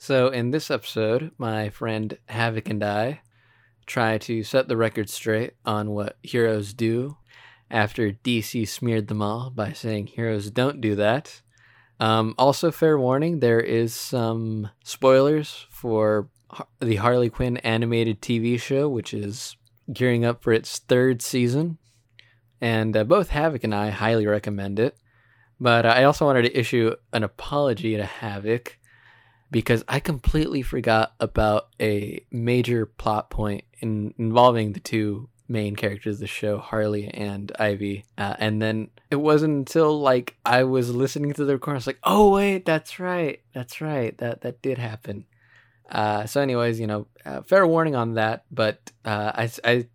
So, in this episode, my friend Havoc and I try to set the record straight on what heroes do after DC smeared them all by saying heroes don't do that. Um, also, fair warning there is some spoilers for the Harley Quinn animated TV show, which is gearing up for its third season. And uh, both Havoc and I highly recommend it. But uh, I also wanted to issue an apology to Havoc because I completely forgot about a major plot point in, involving the two main characters of the show, Harley and Ivy. Uh, and then it wasn't until like I was listening to the recording, I was like, oh wait, that's right, that's right, that that did happen. Uh, so, anyways, you know, uh, fair warning on that, but uh, I, I,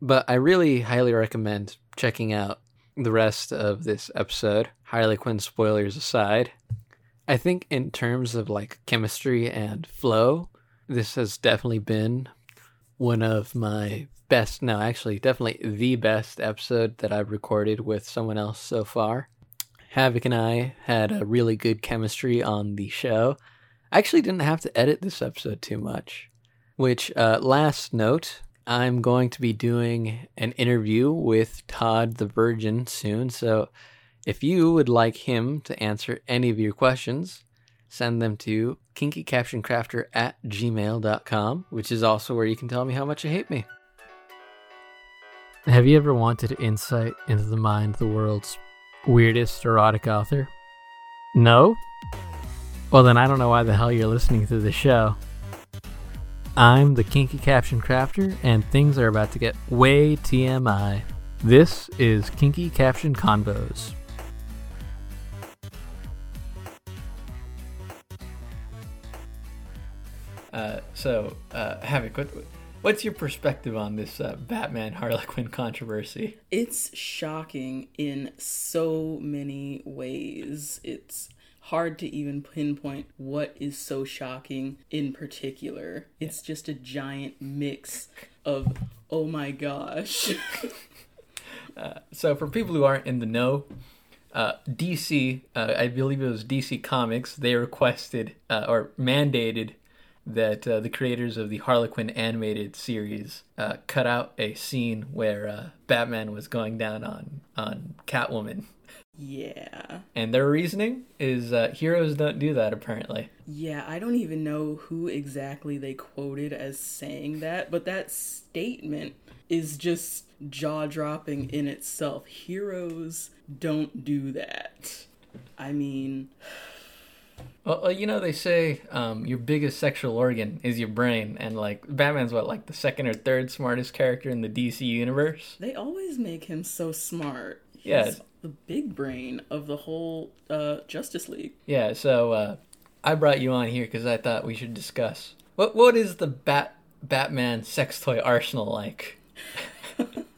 but I really highly recommend checking out the rest of this episode. Harley Quinn spoilers aside, I think in terms of like chemistry and flow, this has definitely been one of my best. No, actually, definitely the best episode that I've recorded with someone else so far. Havoc and I had a really good chemistry on the show. I actually didn't have to edit this episode too much. Which, uh, last note, I'm going to be doing an interview with Todd the Virgin soon. So if you would like him to answer any of your questions, send them to kinkycaptioncrafter at gmail.com, which is also where you can tell me how much you hate me. Have you ever wanted insight into the mind of the world's weirdest erotic author? No? Well, then I don't know why the hell you're listening to the show. I'm the Kinky Caption Crafter, and things are about to get way TMI. This is Kinky Caption Convos. So, uh, Havoc, what, what's your perspective on this uh, Batman Harley Quinn controversy? It's shocking in so many ways. It's hard to even pinpoint what is so shocking in particular. It's just a giant mix of oh my gosh. uh, so for people who aren't in the know, uh, DC, uh, I believe it was DC Comics, they requested uh, or mandated that uh, the creators of the Harley Quinn animated series uh, cut out a scene where Batman was going down on on Catwoman yeah. And their reasoning is uh, heroes don't do that, apparently. Yeah, I don't even know who exactly they quoted as saying that, but that statement is just jaw dropping in itself. Heroes don't do that. I mean. Well, you know, they say um, your biggest sexual organ is your brain, and like Batman's what, like the second or third smartest character in the DC universe? They always make him so smart. Yeah, the big brain of the whole uh, Justice League. Yeah, so uh, I brought you on here because I thought we should discuss what what is the Bat Batman sex toy arsenal like.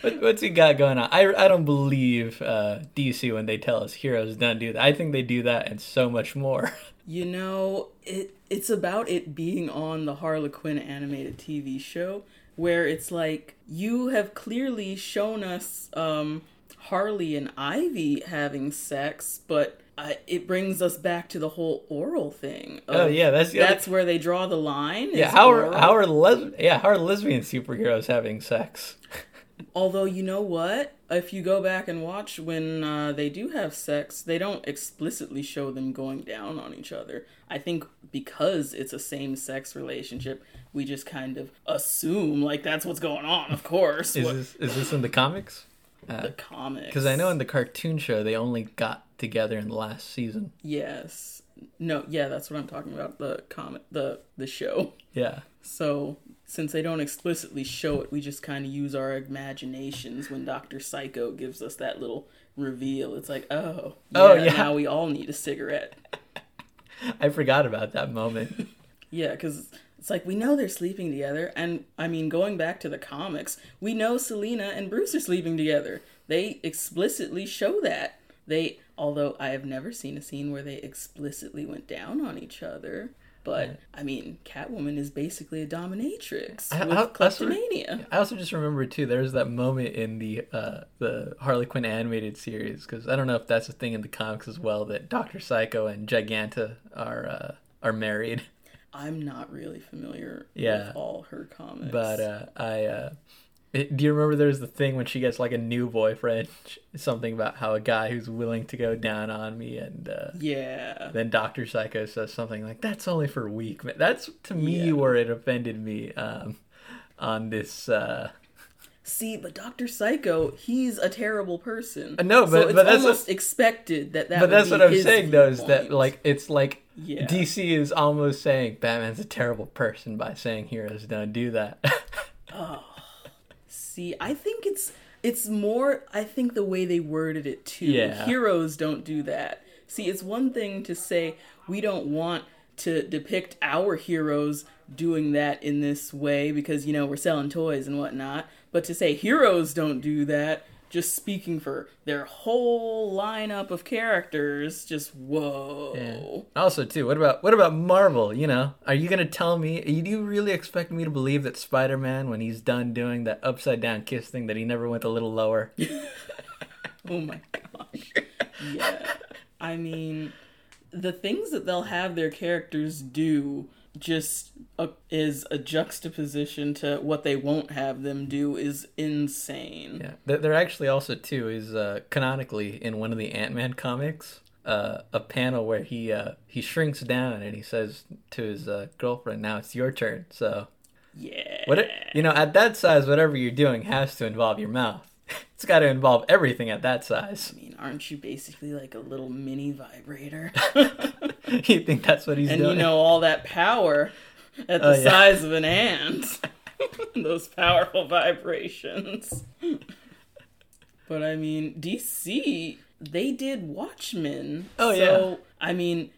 what, what's he got going on? I, I don't believe uh, DC when they tell us heroes don't do that. I think they do that and so much more. You know, it it's about it being on the Harley Quinn animated TV show where it's like you have clearly shown us um, Harley and Ivy having sex, but uh, it brings us back to the whole oral thing. oh yeah, that's that's where they draw the line. Yeah, how are how are les- yeah how are lesbian superheroes having sex? Although you know what, if you go back and watch when uh, they do have sex, they don't explicitly show them going down on each other. I think because it's a same sex relationship, we just kind of assume like that's what's going on. Of course, is this, is this in the comics? Uh, the comics. Because I know in the cartoon show they only got together in the last season. Yes. No, yeah, that's what I'm talking about. The comic, the the show. Yeah. So since they don't explicitly show it, we just kind of use our imaginations when Doctor Psycho gives us that little reveal. It's like, oh, yeah, oh yeah, now we all need a cigarette. I forgot about that moment. yeah, because it's like we know they're sleeping together, and I mean, going back to the comics, we know Selina and Bruce are sleeping together. They explicitly show that. They, although I have never seen a scene where they explicitly went down on each other, But I mean, Catwoman is basically a dominatrix I- with I- I also- kleptomania. I also just remember too. There's that moment in the uh, the Harley Quinn animated series because I don't know if that's a thing in the comics as well that Doctor Psycho and Giganta are uh, are married. I'm not really familiar Yeah. with all her comics. But uh, I uh, do you remember there's the thing when she gets like a new boyfriend, something about how a guy who's willing to go down on me, and uh, yeah, then Doctor Psycho says something like that's only for weak. men." That's to me Yeah. where it offended me um, on this. Uh, see, but Doctor Psycho, he's a terrible person. Know, so but- it's but that's almost expected that that. but that's what I'm saying though is that like it's like Yeah. DC is almost saying Batman's a terrible person by saying heroes don't do that. See, I think it's it's more I think the way they worded it too. Yeah. Heroes don't do that. See, it's one thing to say we don't want to depict our heroes doing that in this way because you know we're selling toys and whatnot, but to say heroes don't do that, just speaking for their whole lineup of characters, just whoa. Also, too, what about what about Marvel? You know, are you gonna tell me? Do you really expect me to believe that Spider-Man, when he's done doing that upside down kiss thing, that he never went a little lower? Oh my gosh. Yeah. I mean, the things that they'll have their characters do just a, is a juxtaposition to what they won't have them do is insane. Yeah, there, there actually also too is uh, canonically in one of the Ant Man comics uh, a panel where he uh, he shrinks down and he says to his uh, girlfriend, "Now it's your turn." So Yeah. what it, you know at that size, whatever you're doing has to involve your mouth. It's got to involve everything at that size. Mean, aren't you basically like a little mini vibrator? you think that's what he's and doing? And you know all that power at the Oh, yeah. size of an ant. Those powerful vibrations. but I mean, DC they did Watchmen. Oh, so, yeah. I mean,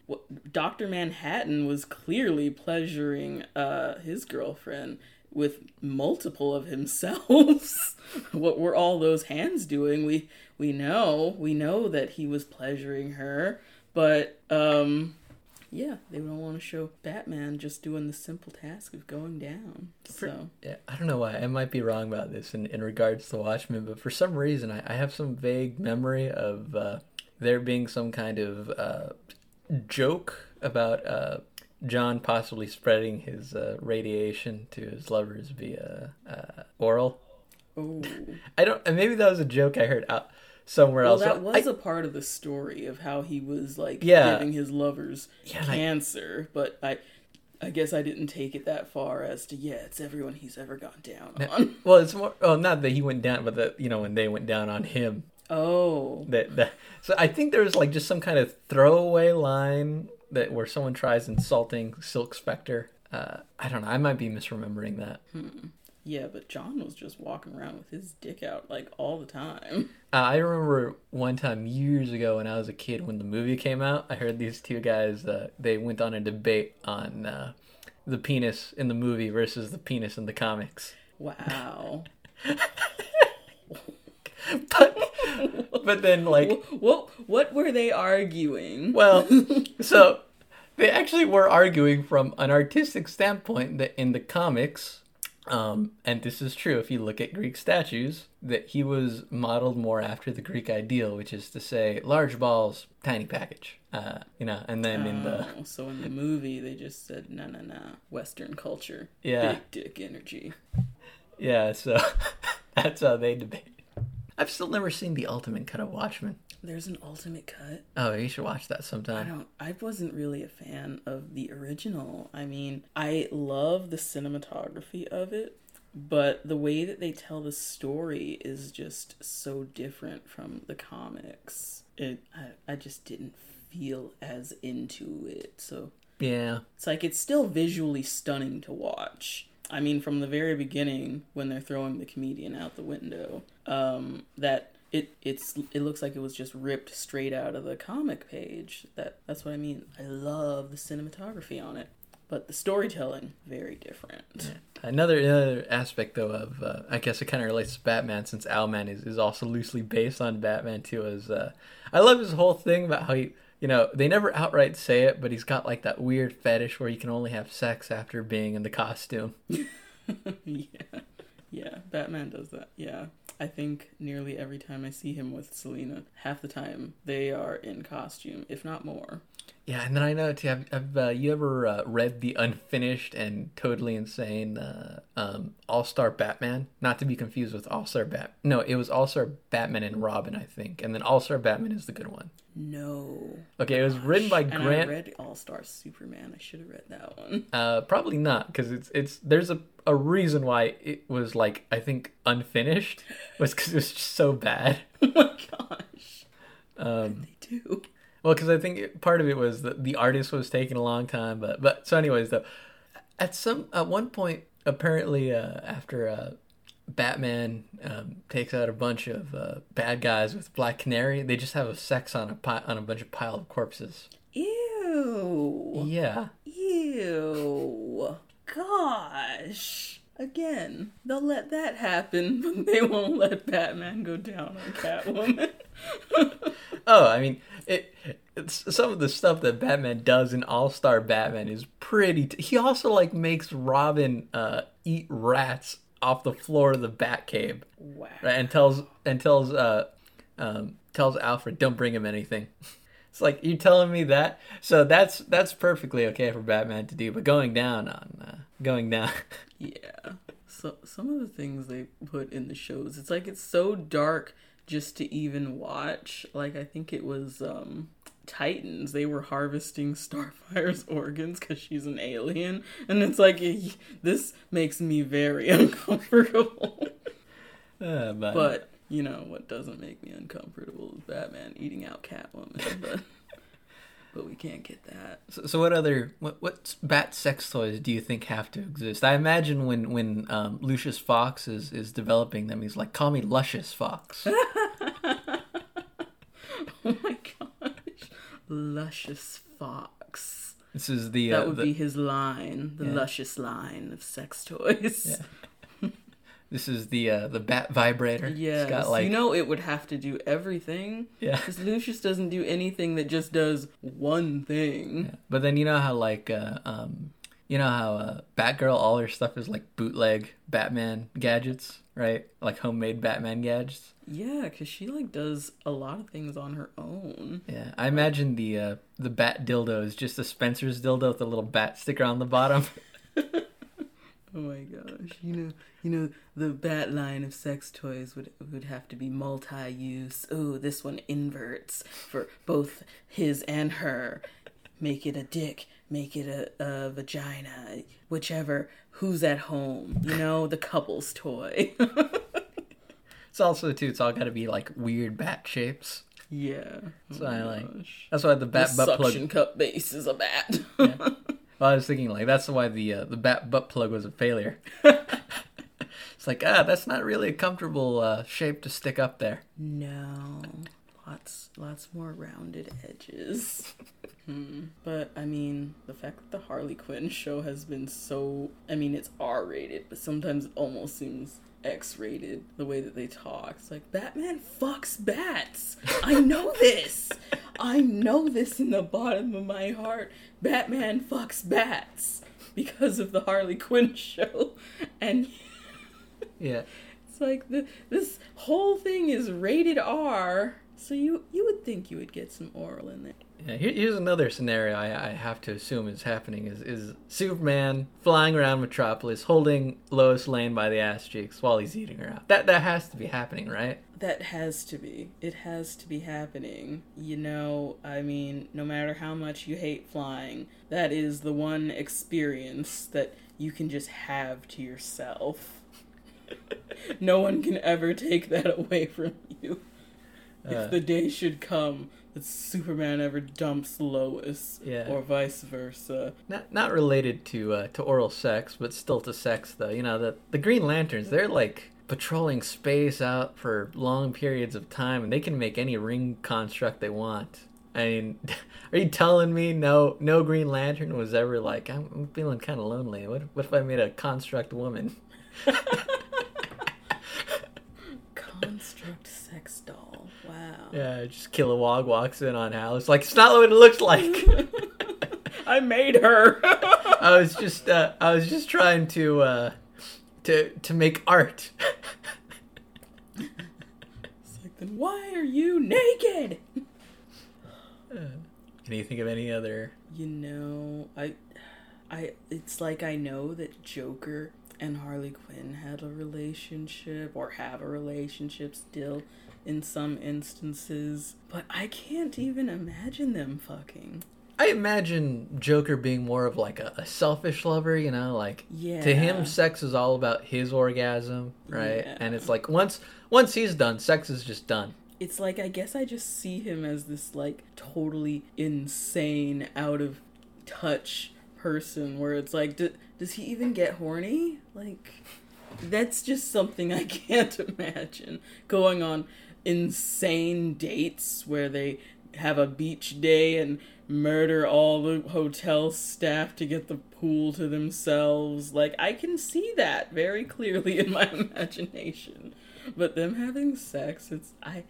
Doctor Manhattan was clearly pleasuring uh, his girlfriend with multiple of himself. what were all those hands doing? We we know we know that he was pleasuring her, but um, yeah, they don't want to show Batman just doing the simple task of going down. So Yeah, I don't know why. I might be wrong about this in, in regards to Watchmen, but for some reason, I, I have some vague memory of uh, there being some kind of uh, joke about uh, Jon possibly spreading his uh, radiation to his lovers via uh, oral. oh. I don't. Maybe that was a joke I heard out somewhere else. Well, else. that was a part of the story of how he was like Yeah. giving his lovers Yeah, and I- cancer, but I, I guess I didn't take it that far as to yeah, it's everyone he's ever gone down on. well, it's more. Well, not that he went down, but that you know when they went down on him. Oh, that, that so I think there was like just some kind of throwaway line that where someone tries insulting Silk Spectre. Uh, I don't know. I might be misremembering that. yeah, but Jon was just walking around with his dick out like all the time. Uh, I remember one time years ago when I was a kid when the movie came out. I heard these two guys. Uh, they went on a debate on uh, the penis in the movie versus the penis in the comics. Wow. But but then like what what were they arguing? Well, so they actually were arguing from an artistic standpoint that in the comics, um, and this is true if you look at Greek statues, that he was modeled more after the Greek ideal, which is to say, large balls, tiny package. Uh, you know, and then in the Oh, so in the movie they just said no no no Western culture, Yeah. big dick energy. yeah, so that's how they debate. I've still never seen the ultimate cut of Watchmen. There's an ultimate cut. Oh, you should watch that sometime. I don't. I wasn't really a fan of the original. I mean, I love the cinematography of it, but the way that they tell the story is just so different from the comics. It. I, I just didn't feel as into it. So Yeah, it's like it's still visually stunning to watch. I mean, from the very beginning when they're throwing the comedian out the window, um, that it it's it looks like it was just ripped straight out of the comic page. That that's what I mean. I love the cinematography on it, but the storytelling very different. Another another aspect though of uh, I guess it kind of relates to Batman since Owlman is, is also loosely based on Batman too. Is uh, I love his whole thing about how he you know, they never outright say it, but he's got like that weird fetish where you can only have sex after being in the costume. yeah. Yeah, Batman does that. Yeah. I think nearly every time I see him with Selina, half the time they are in costume, if not more. Yeah, and then I know too. Have, have uh, you ever uh, read the unfinished and totally insane uh, um, All Star Batman? Not to be confused with All Star Bat. No, it was All Star Batman and Robin, I think, and then All Star Batman is the good one. No. Okay, it was written by And Grant. I read All Star Superman. I should have read that one. Uh, probably not, because it's it's there's a a reason why it was like I think unfinished was because it was just so bad. oh my gosh. Um, They do. Well, because I think it, part of it was that the artist was taking a long time, but but so anyways though, at some at one point apparently uh, after uh, Batman um, takes out a bunch of uh, bad guys with Black Canary, they just have a sex on a pi- on a bunch of pile of corpses. Ew. Yeah, Ew. Gosh. Again, they'll let that happen, but they won't let Batman go down on Catwoman. Oh, I mean, it. It's some of the stuff that Batman does in All Star Batman is pretty. T- he also like makes Robin uh, eat rats off the floor of the Batcave, wow. right? And tells and tells uh, um, tells Alfred, "Don't bring him anything." It's like you telling me that, so that's that's perfectly okay for Batman to do. But going down on uh, going down, Yeah. So some of the things they put in the shows, it's like it's so dark just to even watch. Like I think it was um Titans. They were harvesting Starfire's organs because she's an alien, and it's like this makes me very uncomfortable. uh, but, but you know what doesn't make me uncomfortable is Batman eating out Catwoman. But but we can't get that. So, so what other what what bat sex toys do you think have to exist? I imagine when when um, Lucius Fox is is developing them, he's like, "Call me Luscious Fox." Oh my gosh, luscious fox. this is the uh, That would the- be his line, the Yeah. luscious line of sex toys. Yeah. this is the uh, the bat vibrator. Got like you know it would have to do everything. yeah. Because Lucius doesn't do anything that just does one thing. yeah. But then you know how like uh, um you know how uh, Batgirl all her stuff is like bootleg Batman gadgets, right? Like homemade Batman gadgets. Yeah, because she like does a lot of things on her own. Yeah, I imagine the uh, the bat dildo is just a Spencer's dildo with a little bat sticker on the bottom. Oh my gosh! You know, you know, the bat line of sex toys would would have to be multi-use. Oh, this one inverts for both his and her. Make it a dick. Make it a, a vagina. Whichever. Who's at home? You know, the couple's toy. It's also too. It's all got to be like weird bat shapes. yeah. So oh I like- That's why the bat the butt plug. suction cup base is a bat. Well, I was thinking like that's why the uh, the bat butt plug was a failure. it's like ah, that's not really a comfortable uh, shape to stick up there. No, lots lots more rounded edges. Hmm. But I mean, the fact that the Harley Quinn show has been so I mean, it's R rated, but sometimes it almost seems X rated the way that they talk. It's like Batman fucks bats. I know this. I know this in the bottom of my heart. Batman fucks bats because of the Harley Quinn show. And Yeah. it's like the, this whole thing is rated R, so you you would think you would get some oral in there. Yeah, here, here's another scenario I, I have to assume is happening is, is Superman flying around Metropolis holding Lois Lane by the ass cheeks while he's eating her out. That that has to be happening, right? That has to be. It has to be happening. You know, I mean, no matter how much you hate flying, that is the one experience that you can just have to yourself. no one can ever take that away from you. Uh, if the day should come that Superman ever dumps Lois, Yeah. or vice versa. Not not related to uh, to oral sex, but still to sex though. You know the the Green Lanterns, they're like patrolling space out for long periods of time, and they can make any ring construct they want. I mean, are you telling me no no Green Lantern was ever like I'm, I'm feeling kind of lonely. What what if I made a construct woman? Construct sex doll. Wow. Yeah, just Kilowog walks in on Hal. It's like it's not what it looks like. I made her. I was just uh, I was just trying to uh, to to make art. it's like, then why are you naked? Can you think of any other? You know, I, I. It's like I know that Joker and Harley Quinn had a relationship or have a relationship still in some instances, but I can't even imagine them fucking. I imagine Joker being more of like a, a selfish lover, you know, like Yeah. to him sex is all about his orgasm, right? Yeah. And it's like once once he's done, sex is just done. It's like I guess I just see him as this like totally insane, out of touch person where it's like, d- does he even get horny? Like, that's just something I can't imagine going on insane dates where they have a beach day and murder all the hotel staff to get the pool to themselves. Like, I can see that very clearly in my imagination. But them having sex, it's. I.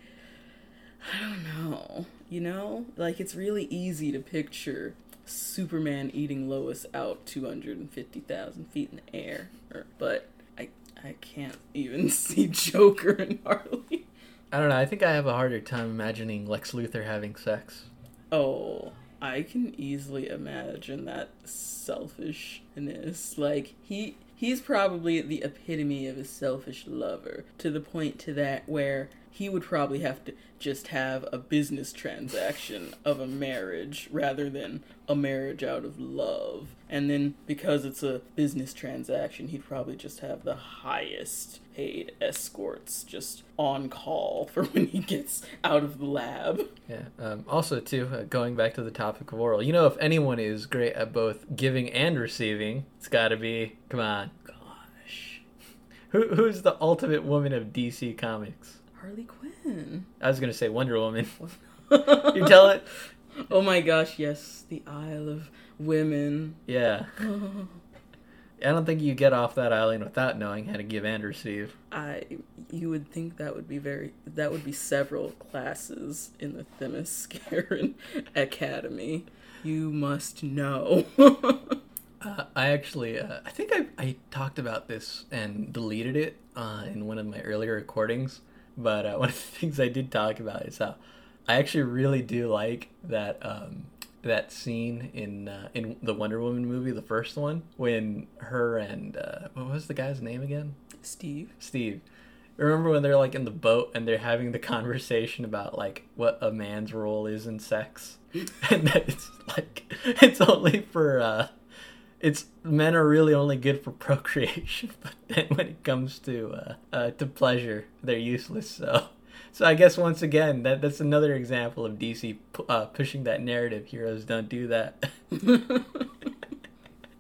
I don't know. You know? Like, it's really easy to picture Superman eating Lois out 250,000 feet in the air. Or, but I, I can't even see Joker and Harley. I don't know. I think I have a harder time imagining Lex Luthor having sex. Oh, I can easily imagine that selfishness. Like he he's probably the epitome of a selfish lover to the point to that where he would probably have to just have a business transaction of a marriage rather than a marriage out of love. And then because it's a business transaction, he'd probably just have the highest paid escorts just on call for when he gets out of the lab. Yeah. Um, also, too, uh, going back to the topic of oral, you know, if anyone is great at both giving and receiving, it's got to be. Come on. Gosh. Who who's the ultimate woman of DC Comics? Harley Quinn. I was gonna say Wonder Woman. you tell it. Oh my gosh, yes, the Isle of Women. Yeah. I don't think you get off that island without knowing how to give and receive. I you would think that would be very that would be several classes in the Themysciran Academy. You must know. Uh, I actually, uh, I think I, I talked about this and deleted it uh, in one of my earlier recordings. But uh, one of the things I did talk about is how I actually really do like that um, that scene in uh, in the Wonder Woman movie, the first one, when her and uh, what was the guy's name again? Steve. Steve. Remember when they're like in the boat and they're having the conversation about like what a man's role is in sex, and that it's like it's only for uh, it's men are really only good for procreation, but then when it comes to uh, uh, to pleasure, they're useless. So, so I guess once again that that's another example of DC uh, pushing that narrative. Heroes don't do that.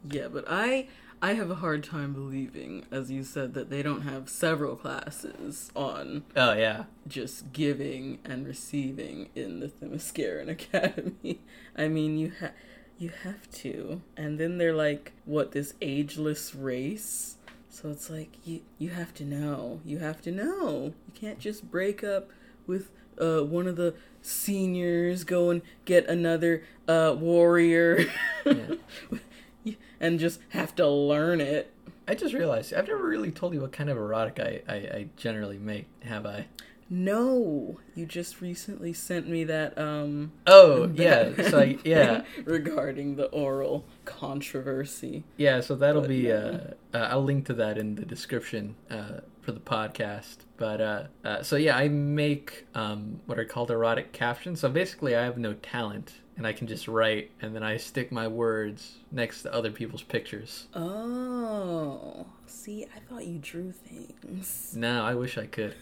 Yeah, but I I have a hard time believing, as you said, that they don't have several classes on oh yeah, just giving and receiving in the Themysciran Academy. I mean, you have you have to, and then they're like, what this ageless race. So it's like you you have to know. You have to know. You can't just break up with uh, one of the seniors, go and get another uh, warrior, Yeah. and just have to learn it. I just realized I've never really told you what kind of erotic I, I, I generally make, have I? No, you just recently sent me that um Oh yeah, so I, yeah, regarding the oral controversy. yeah. So that'll But be. no. Uh, uh, I'll link to that in the description uh, for the podcast. But uh, uh, so yeah, I make um, what are called erotic captions. So basically, I have no talent, and I can just write, and then I stick my words next to other people's pictures. Oh, see, I thought you drew things. No, I wish I could.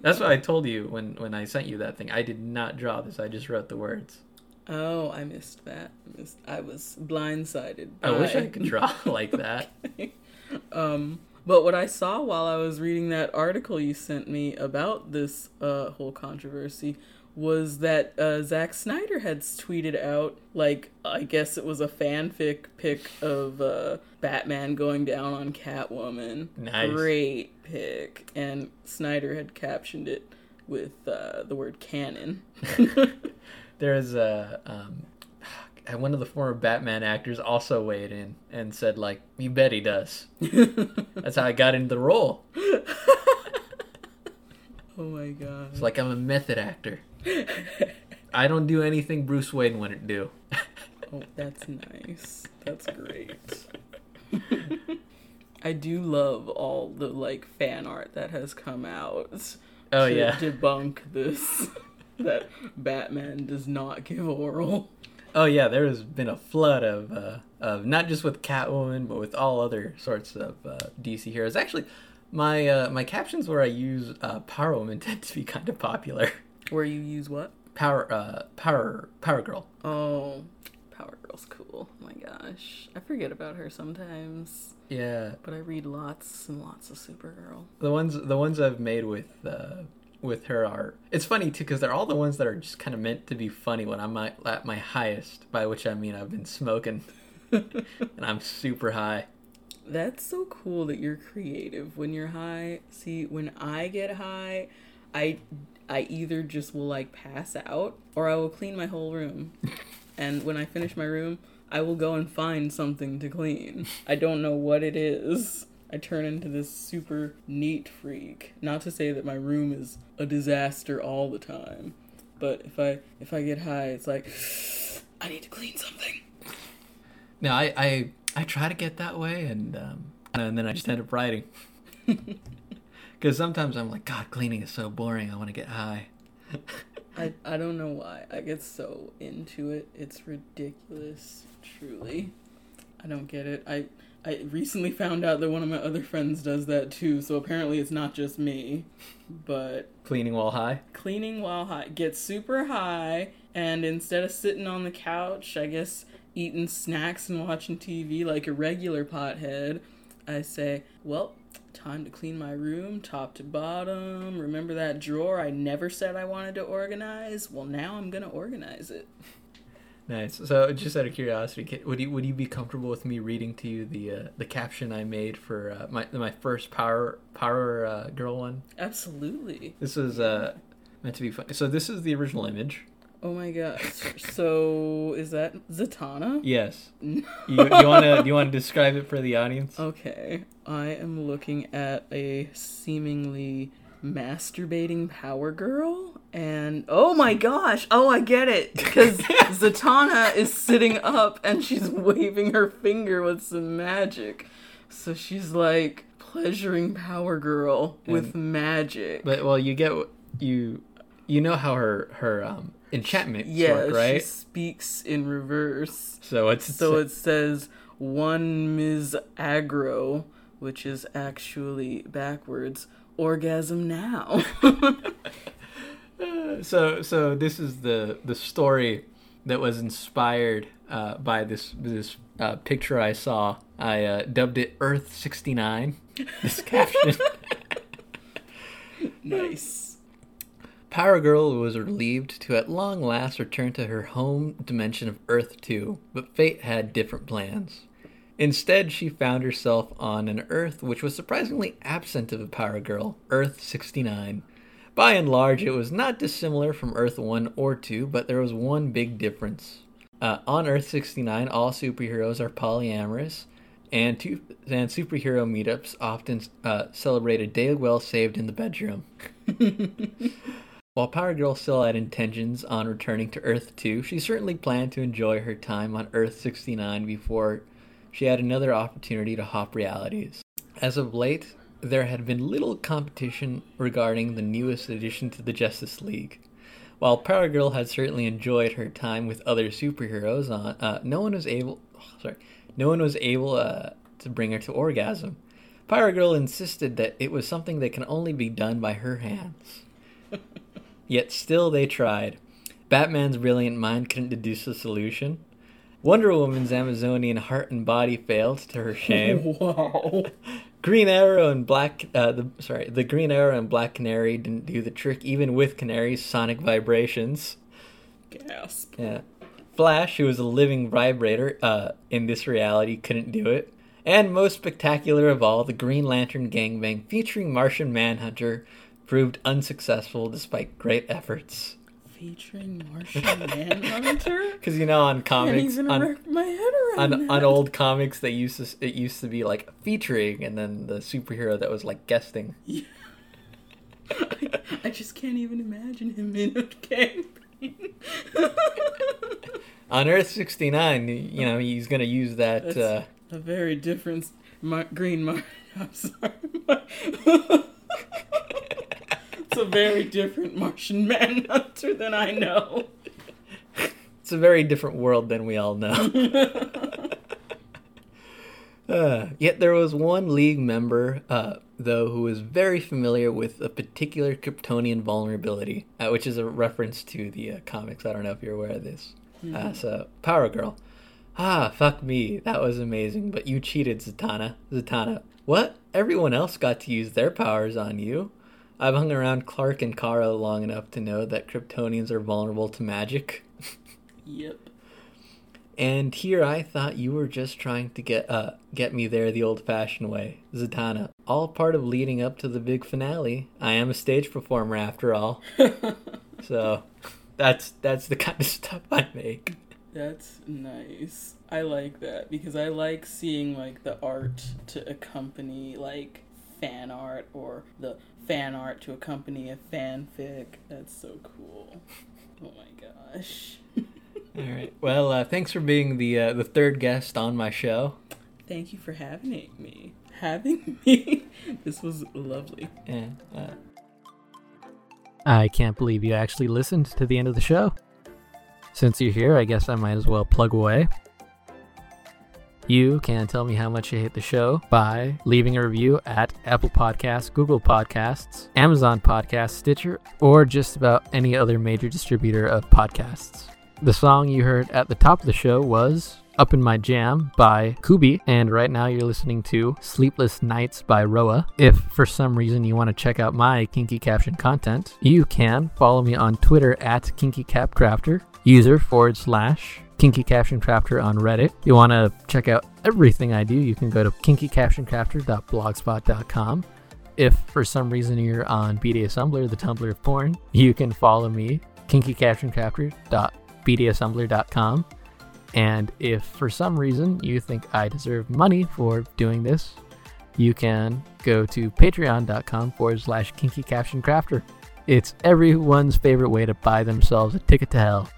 That's what I told you when when I sent you that thing. I did not draw this. I just wrote the words. Oh, I missed that. Missed, I was blindsided. I wish I could draw like that. um, but what I saw while I was reading that article you sent me about this uh, whole controversy was that uh, Zack Snyder had tweeted out, like, I guess it was a fanfic pic of uh, Batman going down on Catwoman. Nice. Great pic. And Snyder had captioned it, with uh, the word canon. There's a um, one of the former Batman actors also weighed in and said like, "You bet he does." That's how I got into the role. oh my god! It's like I'm a method actor. I don't do anything Bruce Wayne wouldn't do. oh, that's nice. That's great. I do love all the like fan art that has come out. Oh to yeah. debunk this that Batman does not give oral. Oh yeah, there has been a flood of uh, of not just with Catwoman, but with all other sorts of uh, DC heroes. Actually, my uh, my captions where I use uh, Power Woman tend to be kind of popular. Where you use what? Power uh, Power Power Girl. Oh, Power Girl's cool. Oh my gosh, I forget about her sometimes. Yeah, but I read lots and lots of Supergirl. The ones the ones I've made with uh, with her are it's funny too because they're all the ones that are just kind of meant to be funny when I'm at my highest, by which I mean I've been smoking and I'm super high. That's so cool that you're creative when you're high. See, when I get high, I I either just will like pass out or I will clean my whole room. and when I finish my room, I will go and find something to clean. I don't know what it is. I turn into this super neat freak. Not to say that my room is a disaster all the time, but if I if I get high, it's like I need to clean something. Now I I, I try to get that way, and um, and then I just end up writing. Because sometimes I'm like, God, cleaning is so boring. I want to get high. I, I don't know why. I get so into it. It's ridiculous, truly. I don't get it. I I recently found out that one of my other friends does that too, so apparently it's not just me. But cleaning while high? Cleaning while high. Get super high and instead of sitting on the couch, I guess eating snacks and watching TV like a regular pothead, I say, "Well, time to clean my room top to bottom. Remember that drawer I never said I wanted to organize? Well, now I'm going to organize it." Nice. So, just out of curiosity, would you would you be comfortable with me reading to you the uh, the caption I made for uh, my my first Power Power uh, Girl one? Absolutely. This is uh, meant to be fun. So, this is the original image. Oh my gosh. So, is that Zatanna? Yes. you you want to you want to describe it for the audience? Okay. I am looking at a seemingly masturbating power girl and oh my gosh oh i get it because zatanna is sitting up and she's waving her finger with some magic so she's like pleasuring power girl with magic but well you get you you know how her her um enchantment yeah work, right she speaks in reverse so it's so it says one ms Agro, which is actually backwards orgasm now. so so this is the the story that was inspired uh, by this this uh, picture I saw. I uh, dubbed it Earth sixty nine. This caption. nice. Power Girl was relieved to at long last return to her home dimension of Earth 2, but fate had different plans. Instead, she found herself on an Earth which was surprisingly absent of a Power Girl, Earth 69. By and large, it was not dissimilar from Earth 1 or 2, but there was one big difference. Uh, on Earth 69, all superheroes are polyamorous, and, two, and superhero meetups often uh, celebrate a day well saved in the bedroom. While Power Girl still had intentions on returning to Earth 2, she certainly planned to enjoy her time on Earth 69 before she had another opportunity to hop realities. As of late, there had been little competition regarding the newest addition to the Justice League. While Power Girl had certainly enjoyed her time with other superheroes, on uh, no one was able. Oh, sorry, no one was able uh, to bring her to orgasm. Power Girl insisted that it was something that can only be done by her hands. Yet still they tried. Batman's brilliant mind couldn't deduce a solution. Wonder Woman's Amazonian heart and body failed to her shame. wow. Green Arrow and Black, uh, the sorry, the Green Arrow and Black Canary didn't do the trick, even with Canary's sonic vibrations. Gasp. Yeah. Flash, who was a living vibrator uh, in this reality, couldn't do it. And most spectacular of all, the Green Lantern gangbang featuring Martian Manhunter proved unsuccessful despite great efforts. Featuring Martian Manhunter? Because you know, on comics, on, my head on, on old comics, they used to it used to be like featuring, and then the superhero that was like guesting. I, I just can't even imagine him in a campaign. On Earth sixty nine, you know, he's gonna use that. Uh, a very different Mar- Green Mar. I'm sorry. It's a very different Martian Manhunter than I know. it's a very different world than we all know. Uh, yet there was one league member, uh, though, who was very familiar with a particular Kryptonian vulnerability, uh, which is a reference to the uh, comics. I don't know if you're aware of this. Uh, so, Power Girl. Ah, fuck me. That was amazing, but you cheated, Zatanna. Zatanna. What? Everyone else got to use their powers on you. I've hung around Clark and Kara long enough to know that Kryptonians are vulnerable to magic. Yep. And here I thought you were just trying to get uh get me there the old-fashioned way. Zatanna, all part of leading up to the big finale. I am a stage performer after all. so that's that's the kind of stuff I make. That's nice. I like that because I like seeing like the art to accompany like fan art or the fan art to accompany a fanfic. That's so cool. Oh my gosh. All right. Well, uh, thanks for being the uh, the third guest on my show. Thank you for having me. Having me. this was lovely. Yeah. Uh, I can't believe you actually listened to the end of the show. Since you're here, I guess I might as well plug away. You can tell me how much you hate the show by leaving a review at Apple Podcasts, Google Podcasts, Amazon Podcasts, Stitcher, or just about any other major distributor of podcasts. The song you heard at the top of the show was Up in My Jam by Kubbi, and right now you're listening to Sleepless Nights by Roa. If for some reason you want to check out my Kinky Caption content, you can follow me on Twitter at KinkyCapCrafter, user forward slash Kinky Caption Crafter on Reddit. If you want to check out everything I do, you can go to kinkycaptioncrafter.blogspot.com. If for some reason you're on BDSMlr, the Tumblr of porn, you can follow me, kinkycaptioncrafter.bdsmlr.com. And if for some reason you think I deserve money for doing this, you can go to patreon.com forward slash kinky caption crafter. It's everyone's favorite way to buy themselves a ticket to hell.